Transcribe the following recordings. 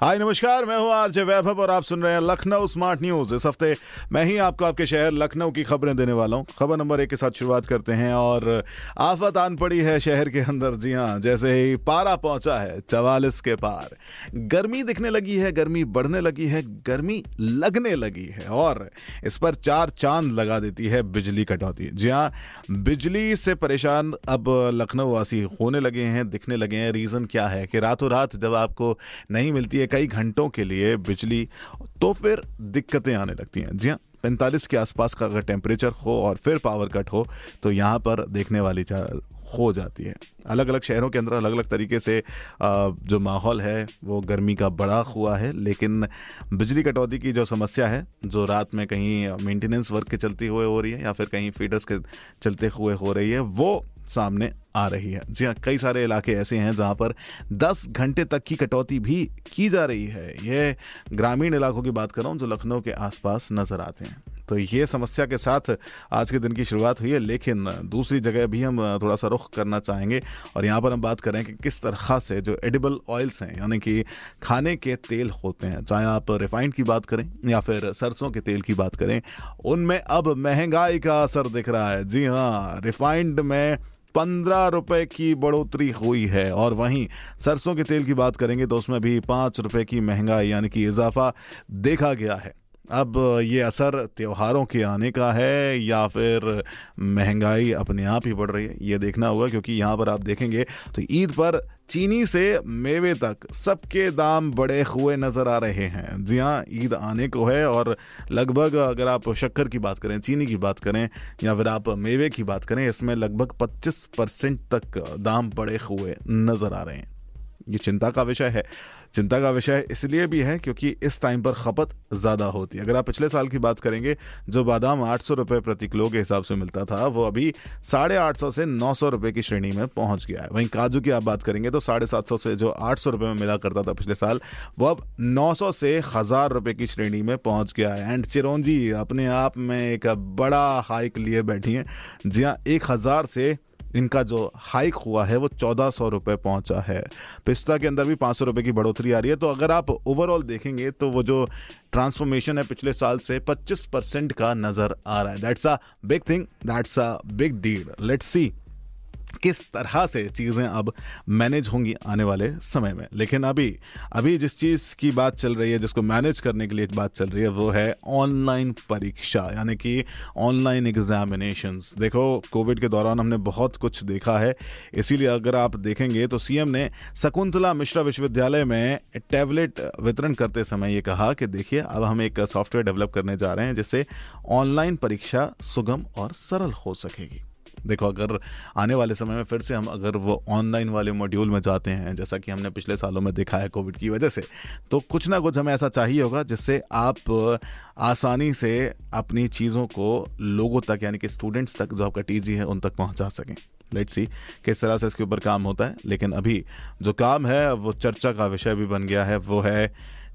हाय, नमस्कार, मैं हूँ आरजे वैभव और आप सुन रहे हैं लखनऊ स्मार्ट न्यूज़। इस हफ़्ते मैं ही आपको आपके शहर लखनऊ की खबरें देने वाला हूँ। खबर नंबर एक के साथ शुरुआत करते हैं और आफत आन पड़ी है शहर के अंदर। जी हाँ, जैसे ही पारा पहुँचा है चवालीस के पार। गर्मी दिखने लगी है, गर्मी बढ़ने लगी है, गर्मी लगने लगी है और इस पर चार चाँद लगा देती है बिजली कटौती। जी हाँ बिजली से परेशान अब लखनऊ वासी होने लगे हैं, दिखने लगे हैं। रीज़न क्या है कि रातों रात जब आपको नहीं मिलती है कई घंटों के लिए बिजली तो फिर दिक्कतें आने लगती हैं। जी हाँ पैंतालीस के आसपास का अगर टेम्परेचर हो और फिर पावर कट हो तो यहाँ पर देखने वाली हो जाती है। अलग अलग शहरों के अंदर अलग अलग तरीके से जो माहौल है, वो गर्मी का बड़ा हुआ है, लेकिन बिजली कटौती की जो समस्या है, जो रात में कहीं मेंटेनेंस वर्क के चलते हुए हो रही है, या फिर कहीं फीडर्स के चलते हुए हो रही है, वो सामने आ रही है। जी हाँ कई सारे इलाके ऐसे हैं जहाँ पर 10 घंटे तक की कटौती भी की जा रही है। ये ग्रामीण इलाकों की बात कर रहा हूँ, जो लखनऊ के आसपास नज़र आते हैं। तो ये समस्या के साथ आज के दिन की शुरुआत हुई है, लेकिन दूसरी जगह भी हम थोड़ा सा रुख करना चाहेंगे और यहाँ पर हम बात करें कि किस तरह से जो एडिबल ऑयल्स हैं, यानी कि खाने के तेल होते हैं, चाहे आप रिफाइंड की बात करें या फिर सरसों के तेल की बात करें, उनमें अब महँगाई का असर दिख रहा है। जी हाँ रिफाइंड में पंद्रह रुपए की बढ़ोतरी हुई है और वहीं सरसों के तेल की बात करेंगे तो उसमें भी पाँच रुपए की महँगाई, यानी कि इजाफा देखा गया है। अब ये असर त्योहारों के आने का है या फिर महँगाई अपने आप ही बढ़ रही है, ये देखना होगा, क्योंकि यहाँ पर आप देखेंगे तो ईद पर चीनी से मेवे तक सबके दाम बढ़े हुए नज़र आ रहे हैं। जी हाँ ईद आने को है और लगभग अगर आप शक्कर की बात करें, चीनी की बात करें, या फिर आप मेवे की बात करें, इसमें लगभग 25 परसेंट तक दाम बढ़े हुए नज़र आ रहे हैं। ये चिंता का विषय है। चिंता का विषय इसलिए भी है क्योंकि इस टाइम पर खपत ज़्यादा होती है। अगर आप पिछले साल की बात करेंगे, जो बादाम आठ सौ रुपये प्रति किलो के हिसाब से मिलता था, वो अभी साढ़े आठ सौ से नौ सौ रुपये की श्रेणी में पहुँच गया है। वहीं काजू की आप बात करेंगे तो साढ़े सात सौ से जो आठ सौ रुपये में मिला करता था पिछले साल, वो अब नौ सौ से हज़ार रुपये की श्रेणी में पहुँच गया है। एंड चिरौंजी, अपने आप में एक बड़ा हाइक लिए बैठी हैं। जी हाँ एक हज़ार से इनका जो हाइक हुआ है, वो चौदह सौ रुपये पहुँचा है। पिस्ता के अंदर भी पाँच सौ रुपये की बढ़ोतरी आ रही है। तो अगर आप ओवरऑल देखेंगे तो वो जो ट्रांसफॉर्मेशन है पिछले साल से 25 परसेंट का नज़र आ रहा है। That's a big thing that's a big deal let's see किस तरह से चीज़ें अब मैनेज होंगी आने वाले समय में। लेकिन अभी अभी जिस चीज़ की बात चल रही है, जिसको मैनेज करने के लिए बात चल रही है, वो है ऑनलाइन परीक्षा, यानी कि ऑनलाइन एग्जामिनेशंस। देखो, कोविड के दौरान हमने बहुत कुछ देखा है। इसीलिए अगर आप देखेंगे तो सीएम ने शकुंतला मिश्रा विश्वविद्यालय में टैबलेट वितरण करते समय ये कहा कि देखिए, अब हम एक सॉफ्टवेयर डेवलप करने जा रहे हैं, जिससे ऑनलाइन परीक्षा सुगम और सरल हो सकेगी। देखो, अगर आने वाले समय में फिर से हम अगर वो ऑनलाइन वाले मॉड्यूल में जाते हैं, जैसा कि हमने पिछले सालों में देखा है कोविड की वजह से तो कुछ ना कुछ हमें ऐसा चाहिए होगा जिससे आप आसानी से अपनी चीज़ों को लोगों तक, यानी कि स्टूडेंट्स तक, जो आपका टीजी है, उन तक पहुँचा सकें। लेट्स सी किस तरह से इसके ऊपर काम होता है। लेकिन अभी जो काम है, वो चर्चा का विषय भी बन गया है, वो है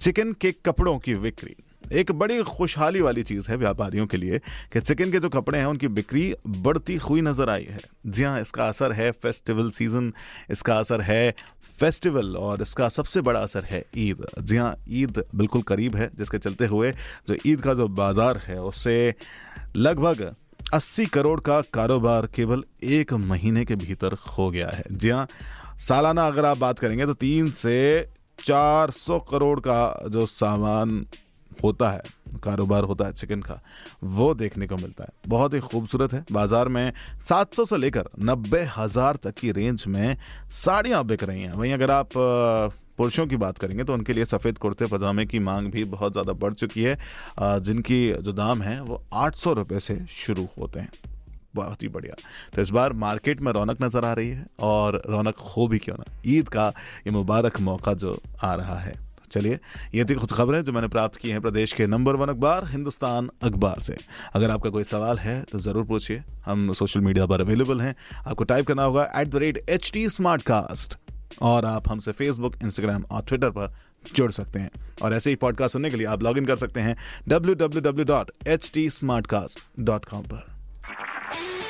चिकन के कपड़ों की बिक्री। एक बड़ी खुशहाली वाली चीज़ है व्यापारियों के लिए कि चिकन के जो कपड़े हैं, उनकी बिक्री बढ़ती हुई नज़र आई है। जी हाँ इसका असर है फेस्टिवल सीज़न, इसका असर है फेस्टिवल और इसका सबसे बड़ा असर है ईद। जी हाँ ईद बिल्कुल करीब है, जिसके चलते हुए जो ईद का जो बाज़ार है, उससे लगभग 80 करोड़ का कारोबार केवल एक महीने के भीतर हो गया है। जी हाँ सालाना अगर आप बात करेंगे तो तीन से 400 करोड़ का जो सामान होता है, कारोबार होता है चिकन का, वो देखने को मिलता है। बहुत ही खूबसूरत है। बाज़ार में 700 से लेकर नब्बे हज़ार तक की रेंज में साड़ियाँ बिक रही हैं। वहीं अगर आप पुरुषों की बात करेंगे तो उनके लिए सफ़ेद कुर्ते, पजामे की मांग भी बहुत ज़्यादा बढ़ चुकी है। जिनकी जो दाम है, वो आठ सौ रुपये से शुरू होते हैं। बहुत ही बढ़िया। तो इस बार मार्केट में रौनक नज़र आ रही है और रौनक हो भी क्यों ना। ईद का ये मुबारक मौका जो आ रहा है। चलिए, ये थी कुछ खबरें जो मैंने प्राप्त की हैं प्रदेश के नंबर वन अखबार, हिंदुस्तान अखबार से। अगर आपका कोई सवाल है तो ज़रूर पूछिए। हम सोशल मीडिया पर अवेलेबल हैं। आपको टाइप करना होगा at the rate H T smart cast और आप हमसे फेसबुक इंस्टाग्राम और ट्विटर पर जुड़ सकते हैं। और ऐसे ही पॉडकास्ट सुनने के लिए आप लॉग इन कर सकते हैं www.htsmartcast.com पर।